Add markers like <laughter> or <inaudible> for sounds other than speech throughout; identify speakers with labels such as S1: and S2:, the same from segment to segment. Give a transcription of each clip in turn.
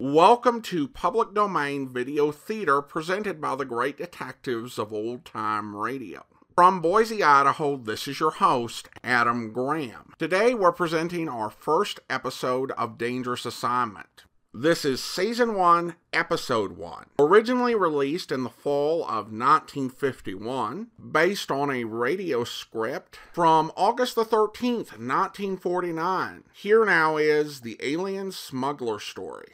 S1: Welcome to Public Domain Video Theater presented by the great detectives of old time radio. From Boise, Idaho, this is your host, Adam Graham. Today we're presenting our first episode of Dangerous Assignment. This is Season 1, Episode 1. Originally released in the fall of 1951, based on a radio script from August the 13th, 1949. Here now is The Alien Smuggler Story.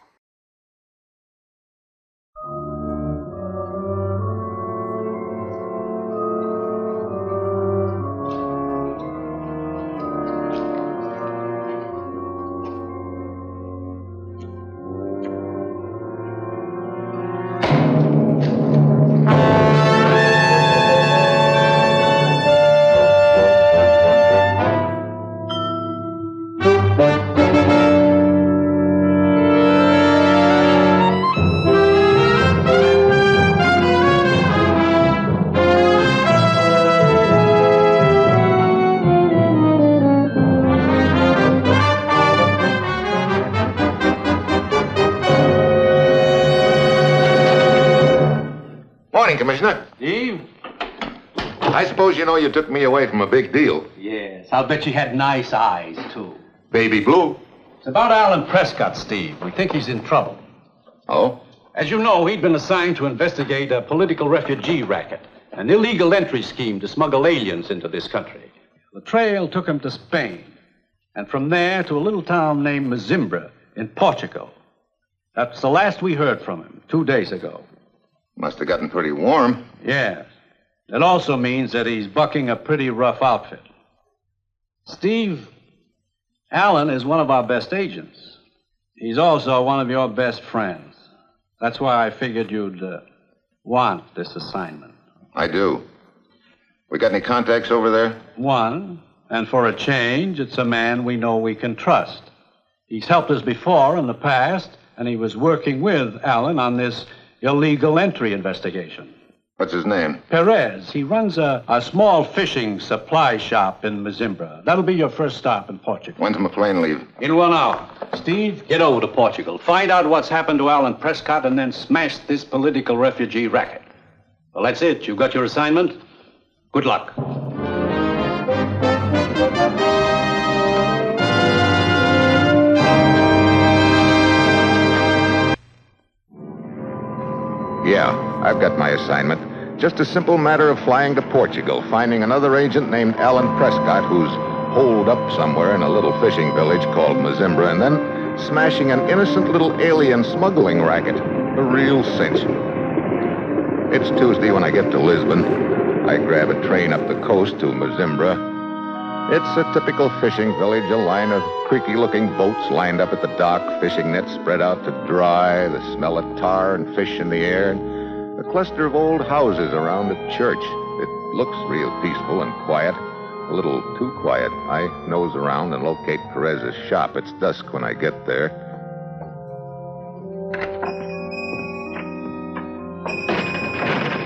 S2: Suppose you know you took me away from a big deal.
S3: Yes, I'll bet you had nice eyes, too.
S2: Baby Blue.
S3: It's about Alan Prescott, Steve. We think he's in trouble.
S2: Oh?
S3: As you know, he'd been assigned to investigate a political refugee racket, an illegal entry scheme to smuggle aliens into this country. The trail took him to Spain, and from there to a little town named Mazimbra in Portugal. That's the last we heard from him, two days ago.
S2: Must have gotten pretty warm.
S3: Yes. It also means that he's bucking a pretty rough outfit. Steve, Allen is one of our best agents. He's also one of your best friends. That's why I figured you'd uh, want this assignment.
S2: I do. We got any contacts over there?
S3: One, and for a change, it's a man we know we can trust. He's helped us before in the past, and he was working with Allen on this illegal entry investigation.
S2: What's his name?
S3: Perez, he runs a, a small fishing supply shop in Mazimbra. That'll be your first stop in Portugal.
S2: When's McLean leave?
S3: In one hour. Steve, get over to Portugal. Find out what's happened to Alan Prescott and then smash this political refugee racket. Well, that's it. You've got your assignment. Good luck.
S2: Yeah, I've got my assignment. Just a simple matter of flying to Portugal, finding another agent named Alan Prescott who's holed up somewhere in a little fishing village called Mazimbra, and then smashing an innocent little alien smuggling racket. A real cinch. It's Tuesday when I get to Lisbon. I grab a train up the coast to Mazimbra. It's a typical fishing village, a line of creaky looking boats lined up at the dock, fishing nets spread out to dry, the smell of tar and fish in the air, and a cluster of old houses around a church. It looks real peaceful and quiet. A little too quiet. I nose around and locate Perez's shop. It's dusk when I get there.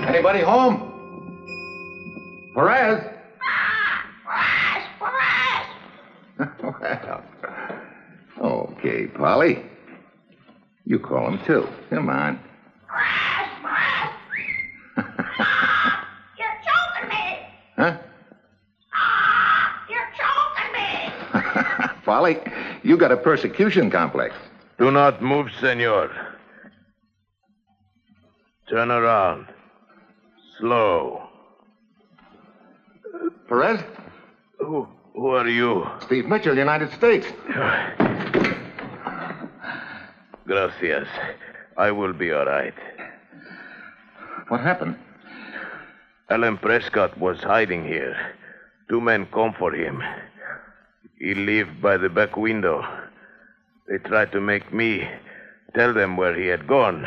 S2: Anybody home? Perez? well, okay, Polly. You call him too. Come on.
S4: You're choking me!
S2: Huh?
S4: You're choking me! <laughs>
S2: Polly, you got a persecution complex.
S5: Do not move, senor. Turn around. Slow.
S2: Perez?
S5: Who, who are you?
S2: Steve Mitchell, United States. <sighs>
S5: Gracias. I will be all right.
S2: What happened?
S5: Alan Prescott was hiding here. Two men come for him. He lived by the back window. They tried to make me tell them where he had gone.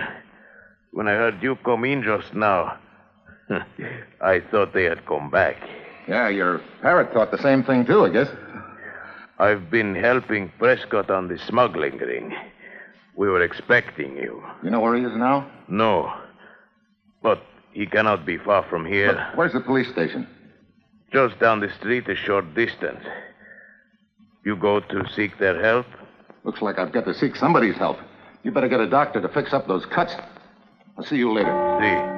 S5: When I heard you come in just now, <laughs> I thought they had come back.
S2: Yeah, your parrot thought the same thing, too, I guess.
S5: I've been helping Prescott on the smuggling ring. We were expecting you.
S2: You know where he is now?
S5: No. But he cannot be far from here.
S2: But where's the police station?
S5: Just down the street, a short distance. You go to seek their help?
S2: Looks like I've got to seek somebody's help. You better get a doctor to fix up those cuts. I'll see you later.
S5: See.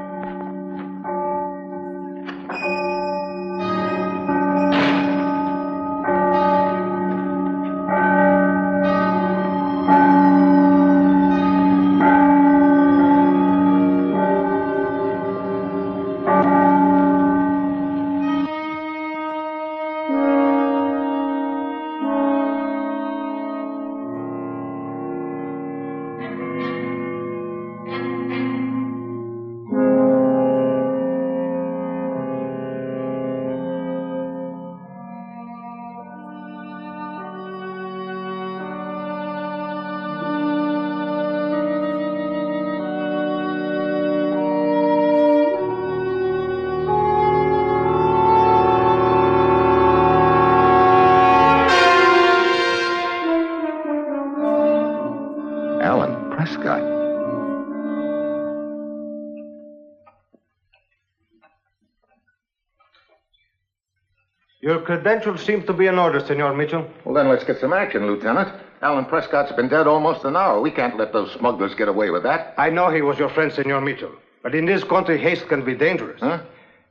S6: Credentials seem to be in order, Senor Mitchell.
S2: Well, then let's get some action, Lieutenant. Alan Prescott's been dead almost an hour. We can't let those smugglers get away with that.
S6: I know he was your friend, Senor Mitchell. But in this country, haste can be dangerous.
S2: Huh?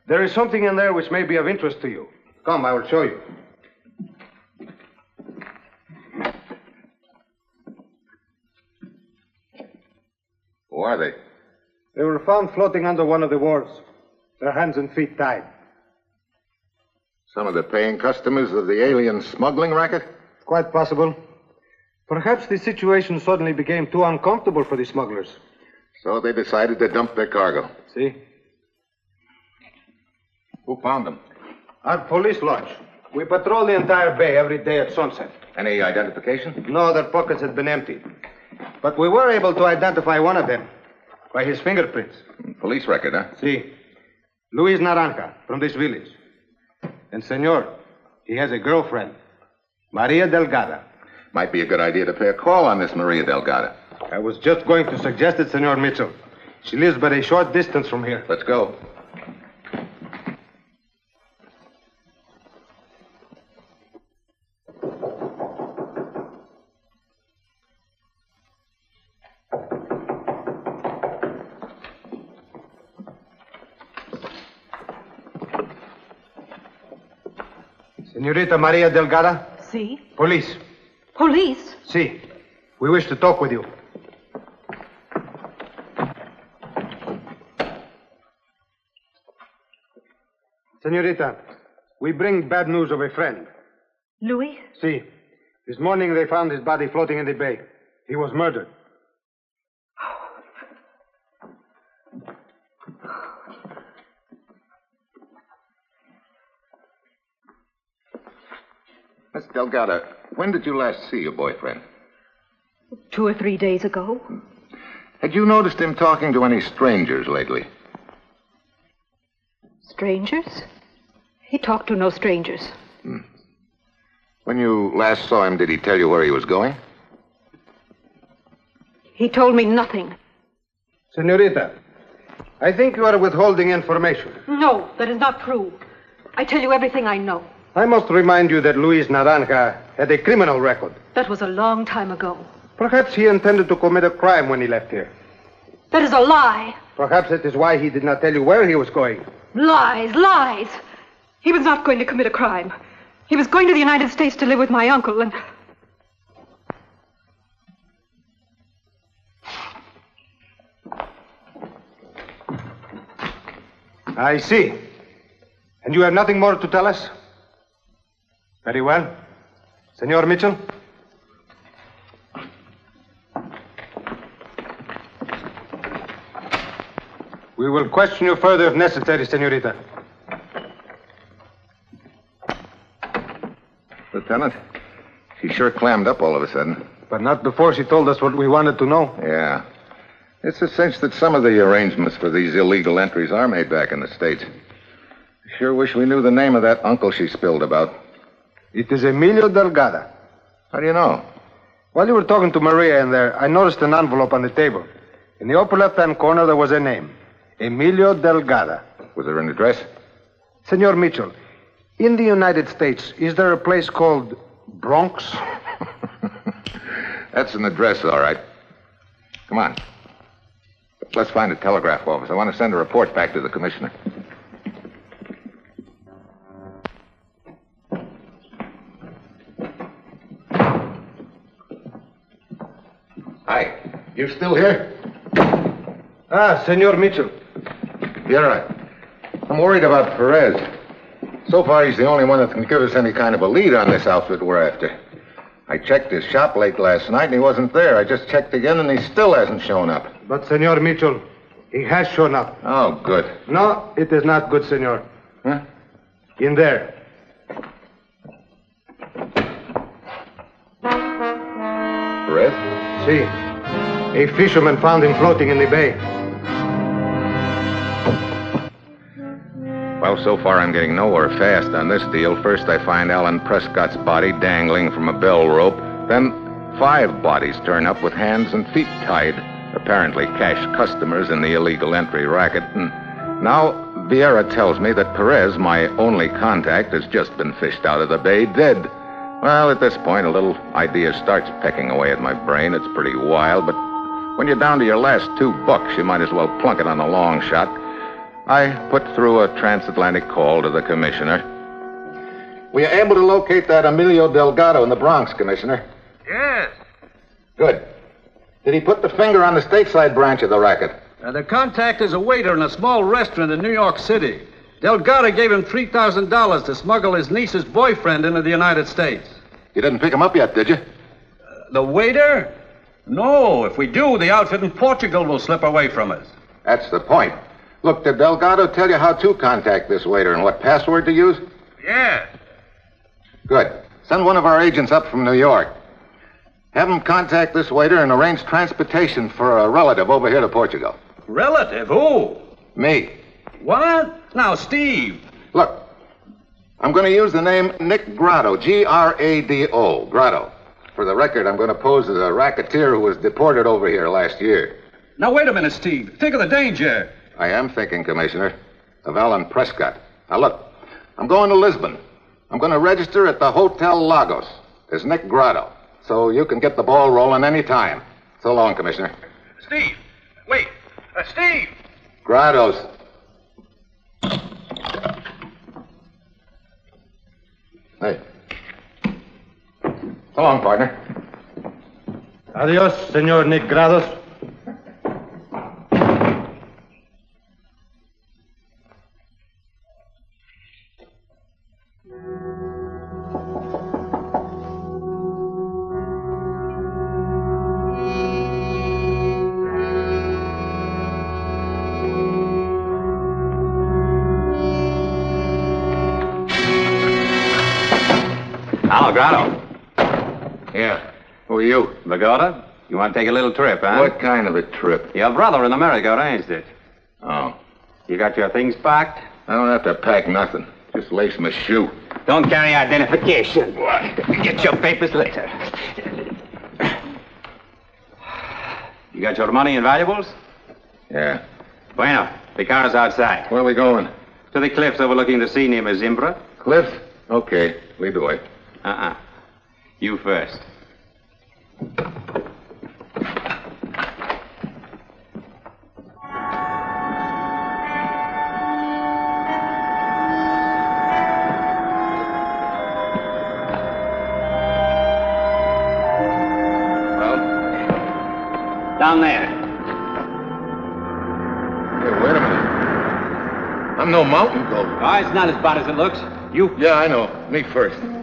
S6: There is something in there which may be of interest to you. Come, I will show you.
S2: Who are they?
S6: They were found floating under one of the wharves, their hands and feet tied.
S2: Some of the paying customers of the alien smuggling racket?
S6: Quite possible. Perhaps the situation suddenly became too uncomfortable for the smugglers.
S2: So they decided to dump their cargo.
S6: See?
S2: Who found them?
S6: Our police launch. We patrol the entire bay every day at sunset.
S2: Any identification?
S6: No, their pockets had been emptied. But we were able to identify one of them by his fingerprints.
S2: Police record, huh?
S6: See, Luis Naranja from this village. And, senor, he has a girlfriend, Maria Delgada.
S2: Might be a good idea to pay a call on this Maria Delgada.
S6: I was just going to suggest it, Senor Mitchell. She lives but a short distance from here.
S2: Let's go.
S6: Senorita Maria Delgada,
S7: See?
S6: police.
S7: Police?
S6: See, we wish to talk with you. Senorita, we bring bad news of a friend.
S7: Luis?
S6: See, this morning they found his body floating in the bay. He was murdered.
S2: Miss Delgado, when did you last see your boyfriend?
S7: Two or three days ago.
S2: Had you noticed him talking to any strangers lately?
S7: Strangers? He talked to no strangers. Hmm.
S2: When you last saw him, did he tell you where he was going?
S7: He told me nothing.
S6: Senorita, I think you are withholding information.
S7: No, that is not true. I tell you everything I know.
S6: I must remind you that Luis Naranja had a criminal record.
S7: That was a long time ago.
S6: Perhaps he intended to commit a crime when he left here.
S7: That is a lie.
S6: Perhaps that is why he did not tell you where he was going.
S7: Lies, lies. He was not going to commit a crime. He was going to the United States to live with my uncle, and
S6: I see. And you have nothing more to tell us? Very well. Senor Mitchell? We will question you further if necessary, senorita.
S2: Lieutenant, she sure clammed up all of a sudden.
S6: But not before she told us what we wanted to know.
S2: Yeah. It's a cinch that some of the arrangements for these illegal entries are made back in the States. Sure wish we knew the name of that uncle she spilled about.
S6: It is Emilio Delgada.
S2: How do you know?
S6: While you were talking to Maria in there, I noticed an envelope on the table. In the upper left hand corner, there was a name Emilio Delgada.
S2: Was there an address?
S6: Senor Mitchell, in the United States, is there a place called Bronx? <laughs>
S2: That's an address, all right. Come on. Let's find a telegraph office. I want to send a report back to the commissioner. Hi. You still here?
S6: Ah, Senor Mitchell.
S2: You're right. I'm worried about Perez. So far, he's the only one that can give us any kind of a lead on this outfit we're after. I checked his shop late last night and he wasn't there. I just checked again and he still hasn't shown up.
S6: But, Senor Mitchell, he has shown up.
S2: Oh, good.
S6: No, it is not good, Senor.
S2: Huh?
S6: In there.
S2: Perez?
S6: See. A fisherman found him floating in the bay.
S2: Well, so far I'm getting nowhere fast on this deal. First, I find Alan Prescott's body dangling from a bell rope. Then, five bodies turn up with hands and feet tied, apparently cash customers in the illegal entry racket. And now, Vieira tells me that Perez, my only contact, has just been fished out of the bay dead. Well, at this point, a little idea starts pecking away at my brain. It's pretty wild, but when you're down to your last two bucks, you might as well plunk it on a long shot. I put through a transatlantic call to the commissioner. Were you able to locate that Emilio Delgado in the Bronx, Commissioner?
S3: Yes.
S2: Good. Did he put the finger on the stateside branch of the racket?
S3: Uh, the contact is a waiter in a small restaurant in New York City. Delgado gave him $3,000 to smuggle his niece's boyfriend into the United States.
S2: You didn't pick him up yet, did you?
S3: Uh, the waiter? No, if we do, the outfit in Portugal will slip away from us.
S2: That's the point. Look, did Delgado tell you how to contact this waiter and what password to use?
S3: Yes.
S2: Good. Send one of our agents up from New York. Have him contact this waiter and arrange transportation for a relative over here to Portugal.
S3: Relative? Who?
S2: Me.
S3: What? Now, Steve.
S2: Look, I'm going to use the name Nick Grado, G R A D O, Grado. For the record, I'm going to pose as a racketeer who was deported over here last year.
S3: Now, wait a minute, Steve. Think of the danger.
S2: I am thinking, Commissioner, of Alan Prescott. Now, look, I'm going to Lisbon. I'm going to register at the Hotel Lagos as Nick Grado, so you can get the ball rolling any time. So long, Commissioner.
S3: Steve. Wait. Uh, Steve.
S2: Grados. Hey. So long, partner.
S6: Adios, Senor Nick Grados.
S8: Take a little trip, huh?
S2: What kind of a trip?
S8: Your brother in America arranged it.
S2: Oh.
S8: You got your things packed?
S2: I don't have to pack nothing. Just lace my shoe.
S8: Don't carry identification. What? Get your papers later. You got your money and valuables?
S2: Yeah.
S8: Bueno, the car's outside.
S2: Where are we going?
S8: To the cliffs overlooking the sea near Mazimbra.
S2: Cliff? Okay. Lead the way.
S8: Uh-uh. You first. It's not as bad as it looks. You
S2: Yeah, I know. Me first.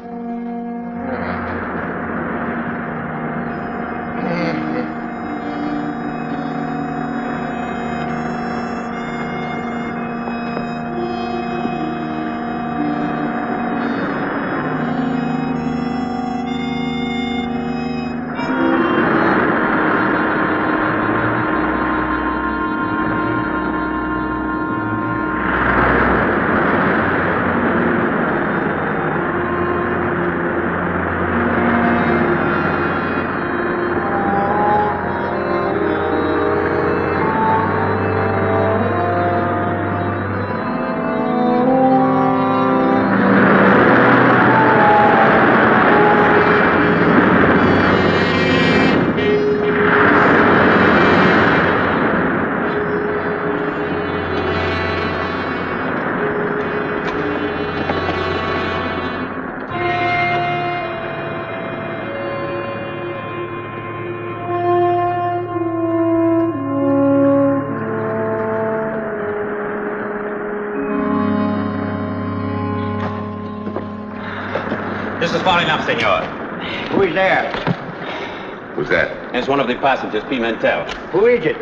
S8: One of the passengers, Pimentel.
S9: Who is it?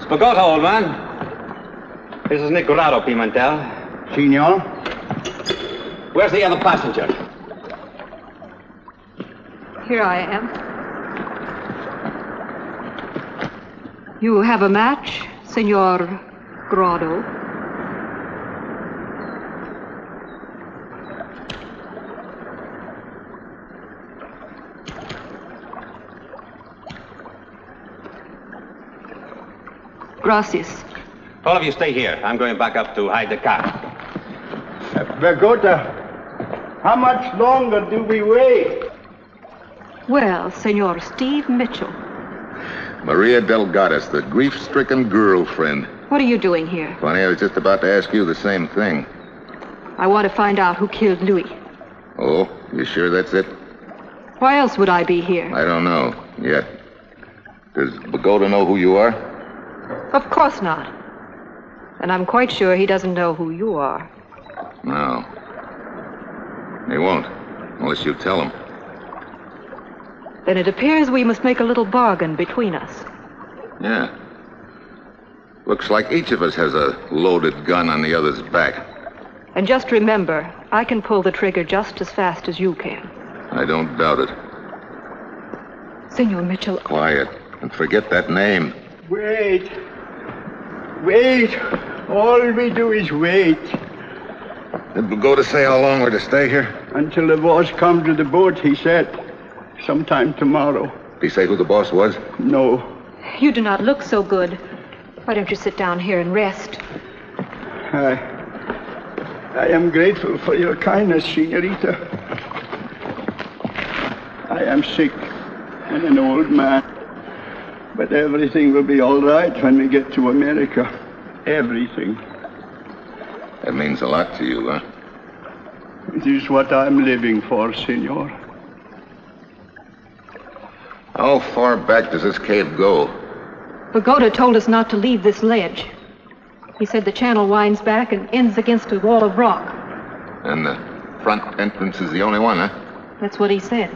S8: Spagota, old man. This is Nicolado Pimentel.
S9: Senor?
S8: Where's the other passenger?
S7: Here I am. You have a match, Senor Grado? Gracias.
S8: All of you stay here. I'm going back up to hide the car.
S9: Bagoda, how much longer do we wait?
S7: Well, Senor Steve Mitchell,
S2: Maria Delgadas, the grief-stricken girlfriend.
S7: what are you doing here?
S2: Funny, I was just about to ask you the same thing.
S7: I want to find out who killed Luis.
S2: Oh, you sure that's it?
S7: Why else would I be here?
S2: I don't know yet. Does Bagoda know who you are?
S7: Of course not. And I'm quite sure he doesn't know who you are.
S2: No. He won't, unless you tell him.
S7: Then it appears we must make a little bargain between us.
S2: Yeah. Looks like each of us has a loaded gun on the other's back.
S7: And just remember, I can pull the trigger just as fast as you can.
S2: I don't doubt it.
S7: Senor Mitchell,
S2: Quiet, and forget that name.
S9: Wait. Wait. All we do is wait
S2: Did Bagoda say how long we're to stay here?
S9: until the boss comes to the boat, he said. Sometime tomorrow.
S2: Did he say who the boss was?
S9: No.
S7: you do not look so good. Why don't you sit down here and rest?
S9: I, I am grateful for your kindness, senorita. I am sick and an old man. But everything will be all right when we get to America. Everything.
S2: That means a lot to you, huh?
S9: It is what I'm living for, senor.
S2: How far back does this cave go?
S7: Bagoda told us not to leave this ledge. He said the channel winds back and ends against a wall of rock.
S2: And the front entrance is the only one, huh?
S7: That's what he said.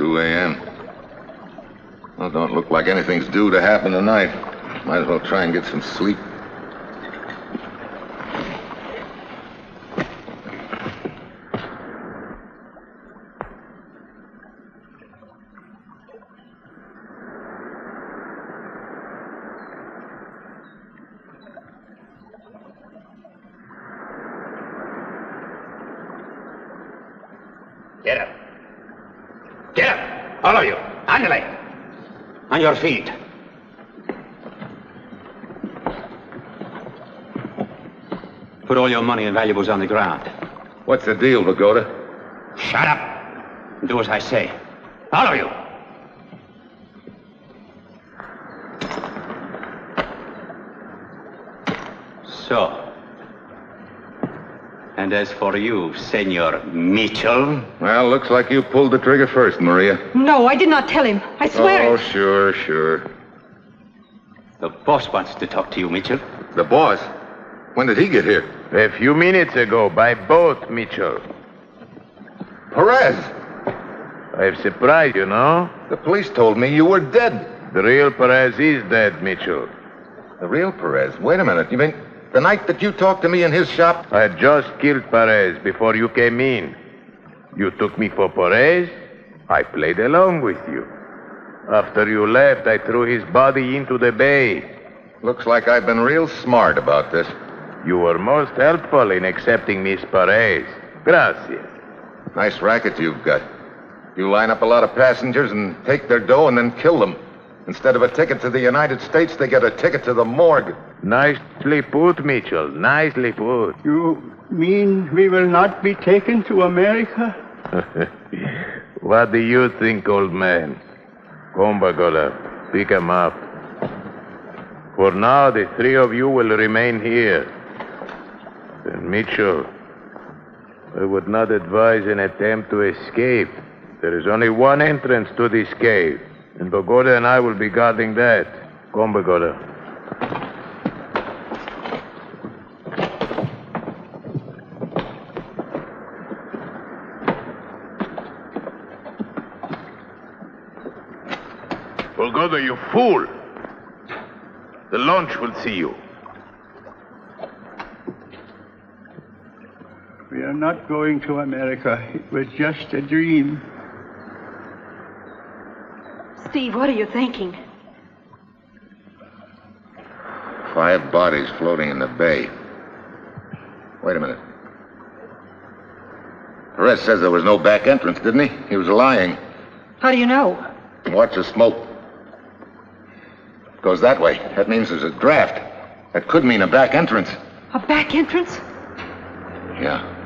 S2: 2 a.m. Well, don't look like anything's due to happen tonight. Might as well try and get some sleep.
S8: Get up. Get up. All of you. Andale. On your feet. Put all your money and valuables on the ground.
S2: What's the deal, Bagoda?
S8: Shut up. And do as I say. All of you. So. And as for you, Senor Mitchell,
S2: Well, looks like you pulled the trigger first, Maria.
S7: No, I did not tell him. I swear
S2: Oh,
S7: it.
S2: sure, sure.
S8: the boss wants to talk to you, Mitchell.
S2: The boss? When did he get here?
S5: A few minutes ago by boat, Mitchell.
S2: Perez!
S5: I've surprised you, no?
S2: The police told me you were dead.
S5: The real Perez is dead, Mitchell.
S2: The real Perez? Wait a minute. You mean the night that you talked to me in his shop?
S5: I had just killed Perez before you came in. You took me for Perez. I played along with you. After you left, I threw his body into the bay.
S2: Looks like I've been real smart about this.
S5: You were most helpful in accepting Miss Perez. Gracias.
S2: Nice racket you've got. You line up a lot of passengers and take their dough and then kill them. Instead of a ticket to the United States, they get a ticket to the morgue.
S5: Nicely put, Mitchell. Nicely put.
S9: You mean we will not be taken to America? <laughs>
S5: what do you think, old man? Come, Bagoda. Pick him up. For now, the three of you will remain here. And Mitchell, I would not advise an attempt to escape. There is only one entrance to this cave, and Bagoda and I will be guarding that. Come, Bagoda. Bagoda, you fool! The launch will see you.
S9: We are not going to America. It was just a dream.
S7: Steve, what are you thinking?
S2: Five bodies floating in the bay. Wait a minute. Perez says there was no back entrance, didn't he? He was lying.
S7: How do you know?
S2: Watch the smoke. It Goes that way. That means there's a draft. That could mean a back entrance.
S7: A back entrance?
S2: Yeah.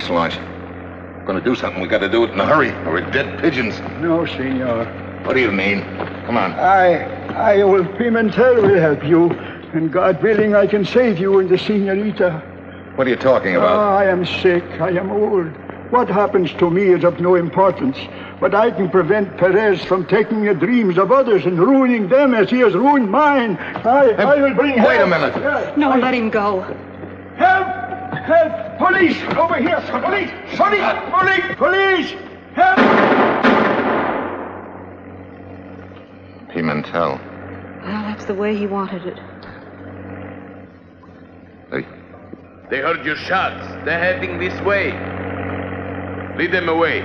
S2: Police launch. We're gonna do something. We gotta do it in a hurry, or we're dead pigeons.
S9: No, senor.
S2: What do you mean? Come on.
S9: I, I, will. Pimentel will help you. And God willing, I can save you and the senorita.
S2: What are you talking
S9: Ah,
S2: about?
S9: I am sick. I am old. What happens to me is of no importance. But I can prevent Perez from taking the dreams of others and ruining them as he has ruined mine. I, I will bring help.
S2: Wait a minute.
S9: Yes.
S7: No, let him go.
S9: Help! Help! Police! Over here! Police! Police! Police! Police! Help!
S2: Pimentel.
S7: Well, that's the way he wanted it.
S2: Hey,
S5: They heard your shots. They're heading this way. Lead them away.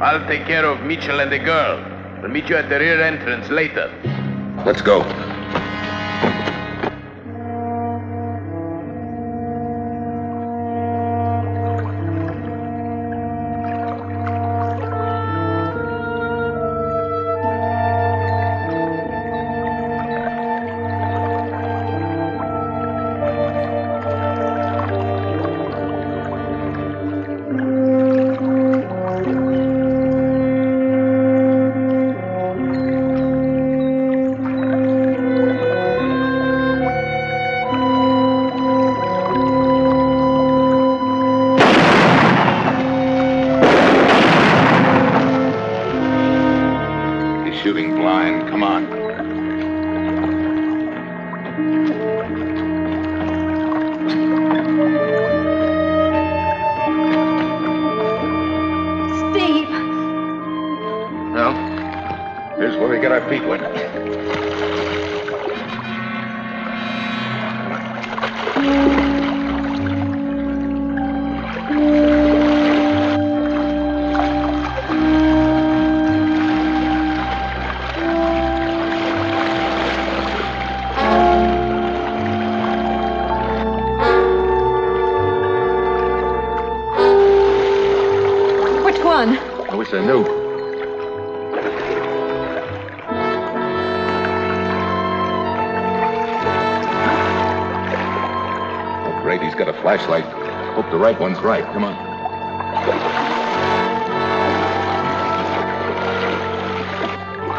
S5: I'll take care of Mitchell and the girl. I'll meet you at the rear entrance later.
S2: let's go. Here's where we get our feet wet. Right one's right. Come on.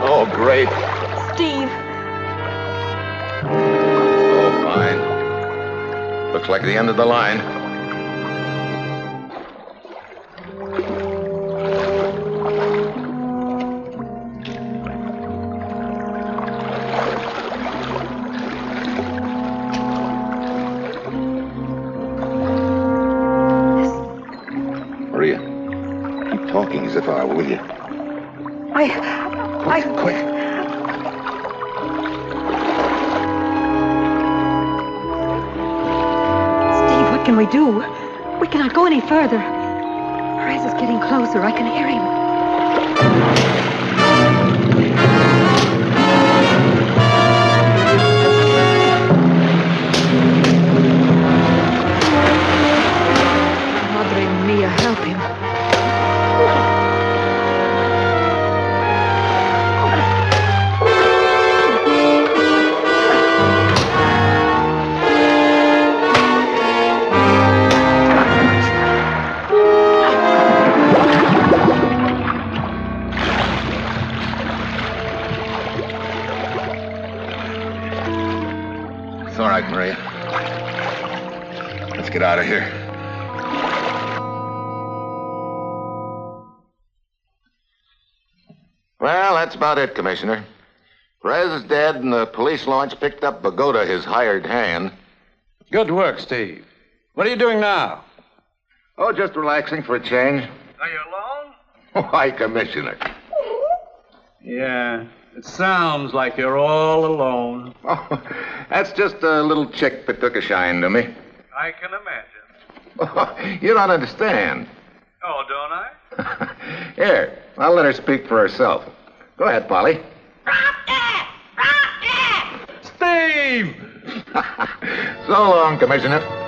S2: Oh, great.
S7: Steve!
S2: Oh, fine. Looks like the end of the line.
S7: Any further. Perez is getting closer. I can hear him.
S2: It's all right, Maria. Let's get out of here. Well, that's about it, Commissioner. Perez is dead, and the police launch picked up Bagoda, his hired hand.
S3: Good work, Steve. What are you doing now?
S2: Oh, just relaxing for a change.
S3: Are you alone? <laughs>
S2: Why, Commissioner?
S3: Yeah, it sounds like you're all alone. <laughs>
S2: Oh, that's just a little chick that took a shine to me.
S3: I can imagine. <laughs>
S2: you don't understand.
S3: Oh, don't I? <laughs>
S2: Here, I'll let her speak for herself. Go ahead, Polly.
S3: Steve!
S2: So long, Commissioner.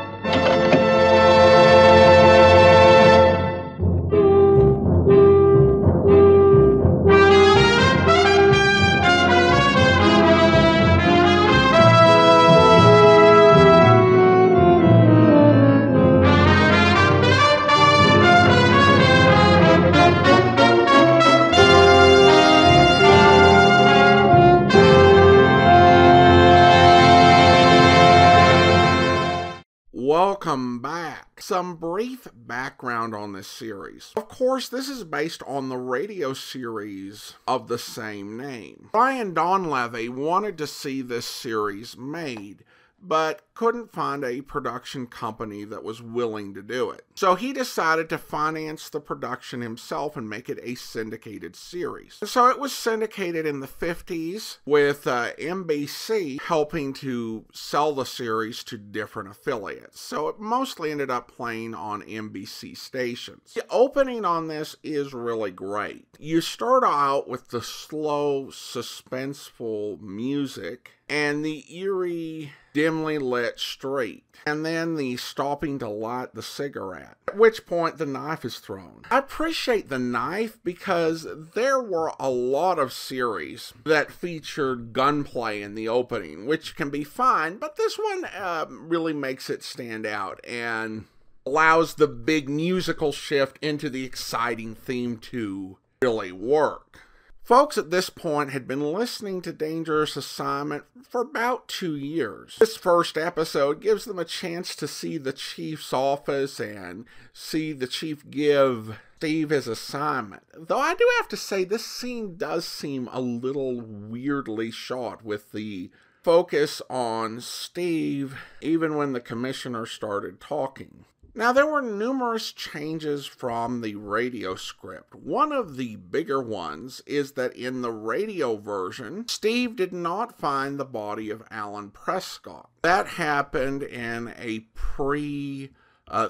S1: Some brief background on this series. Of course, this is based on the radio series of the same name. Brian Donlevy wanted to see this series made, but couldn't find a production company that was willing to do it. So he decided to finance the production himself and make it a syndicated series. So it was syndicated in the 50s with uh, NBC helping to sell the series to different affiliates. So it mostly ended up playing on NBC stations. The opening on this is really great. You start out with the slow, suspenseful music and the eerie, dimly lit street, and then the stopping to light the cigarette, at which point the knife is thrown. I appreciate the knife because there were a lot of series that featured gunplay in the opening, which can be fine, but this one uh, really makes it stand out and allows the big musical shift into the exciting theme to really work. Folks at this point had been listening to Dangerous Assignment for about two years. This first episode gives them a chance to see the chief's office and see the chief give Steve his assignment. Though I do have to say, this scene does seem a little weirdly shot with the focus on Steve even when the commissioner started talking. Now, there were numerous changes from the radio script. One of the bigger ones is that in the radio version, Steve did not find the body of Alan Prescott. That happened in a pre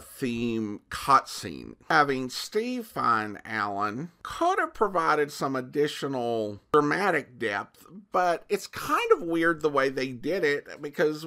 S1: theme cutscene. Having Steve find Alan could have provided some additional dramatic depth, but it's kind of weird the way they did it because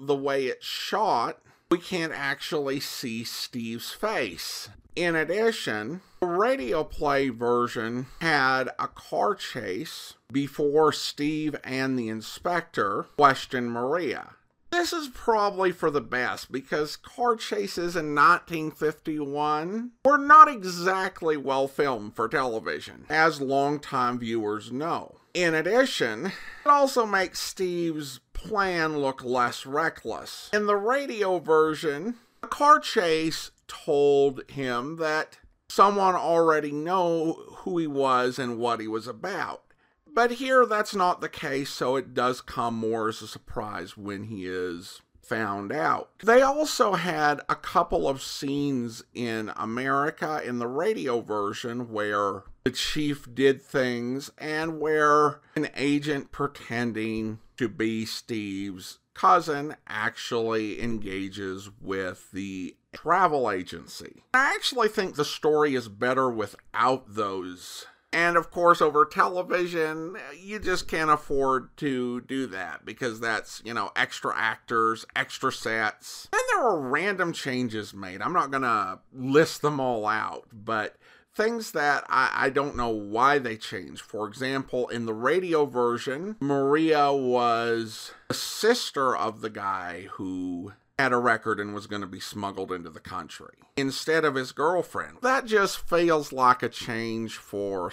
S1: the way it's shot we can't actually see Steve's face. In addition, the radio play version had a car chase before Steve and the inspector questioned Maria. This is probably for the best because car chases in 1951 were not exactly well filmed for television, as longtime viewers know. In addition, it also makes Steve's plan look less reckless. In the radio version, the car chase told him that someone already knew who he was and what he was about. But here that's not the case, so it does come more as a surprise when he is found out. They also had a couple of scenes in America in the radio version where the chief did things and where an agent pretending to be Steve's cousin actually engages with the travel agency. I actually think the story is better without those. And of course, over television, you just can't afford to do that because that's, you know, extra actors, extra sets. And there are random changes made. I'm not going to list them all out, but things that I, I don't know why they changed. For example, in the radio version, Maria was a sister of the guy who had a record and was going to be smuggled into the country instead of his girlfriend. That just feels like a change for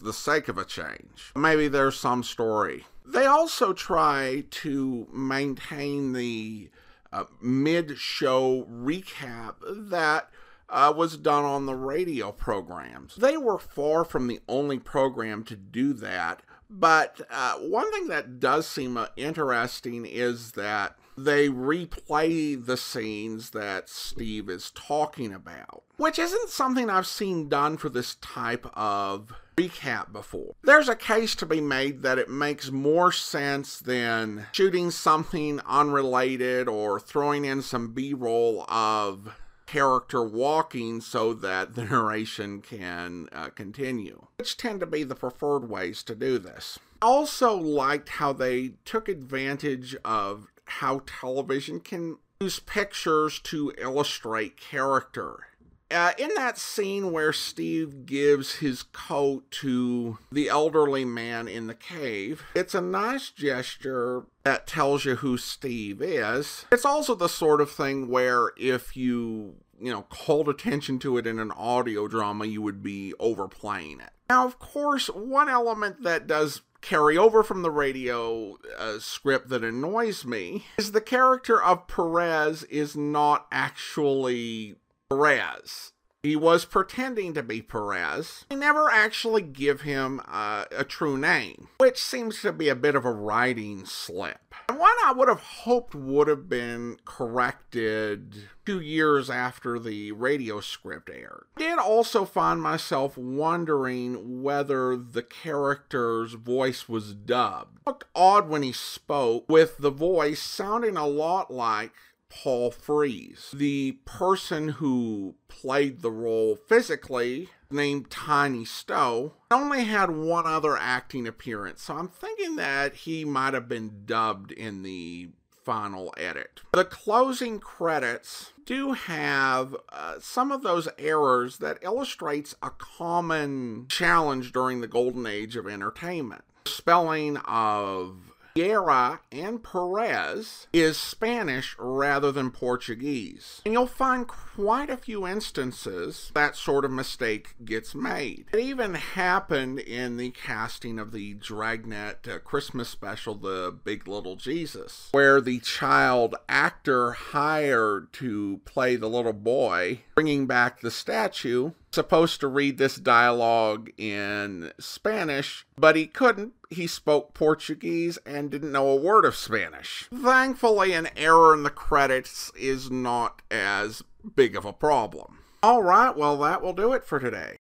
S1: the sake of a change. Maybe there's some story. They also try to maintain the uh, mid show recap that uh, was done on the radio programs. They were far from the only program to do that, But uh, one thing that does seem uh, interesting is that they replay the scenes that Steve is talking about, which isn't something I've seen done for this type of recap before. There's a case to be made that it makes more sense than shooting something unrelated or throwing in some B roll of character walking so that the <laughs> narration can uh, continue, which tend to be the preferred ways to do this. Also, liked how they took advantage of how television can use pictures to illustrate character. Uh, in that scene where Steve gives his coat to the elderly man in the cave, it's a nice gesture that tells you who Steve is. It's also the sort of thing where if you, you know, called attention to it in an audio drama, you would be overplaying it. Now, of course, one element that does carry over from the radio uh, script that annoys me is the character of Perez is not actually Perez. He was pretending to be Perez. They never actually give him uh, a true name, which seems to be a bit of a writing slip. And one I would have hoped would have been corrected two years after the radio script aired. I did also find myself wondering whether the character's voice was dubbed. It looked odd when he spoke, with the voice sounding a lot like Paul Frees. The person who played the role physically, named Tiny Stowe, only had one other acting appearance, so I'm thinking that he might have been dubbed in the final edit. The closing credits do have uh, some of those errors that illustrates a common challenge during the golden age of entertainment. Spelling of Guerra and Perez is Spanish rather than Portuguese. And you'll find quite a few instances that sort of mistake gets made. It even happened in the casting of the Dragnet uh, Christmas special, The Big Little Jesus, where the child actor hired to play the little boy, bringing back the statue, supposed to read this dialogue in Spanish, but he couldn't. He spoke Portuguese and didn't know a word of Spanish. Thankfully, an error in the credits is not as big of a problem. All right, well, that will do it for today.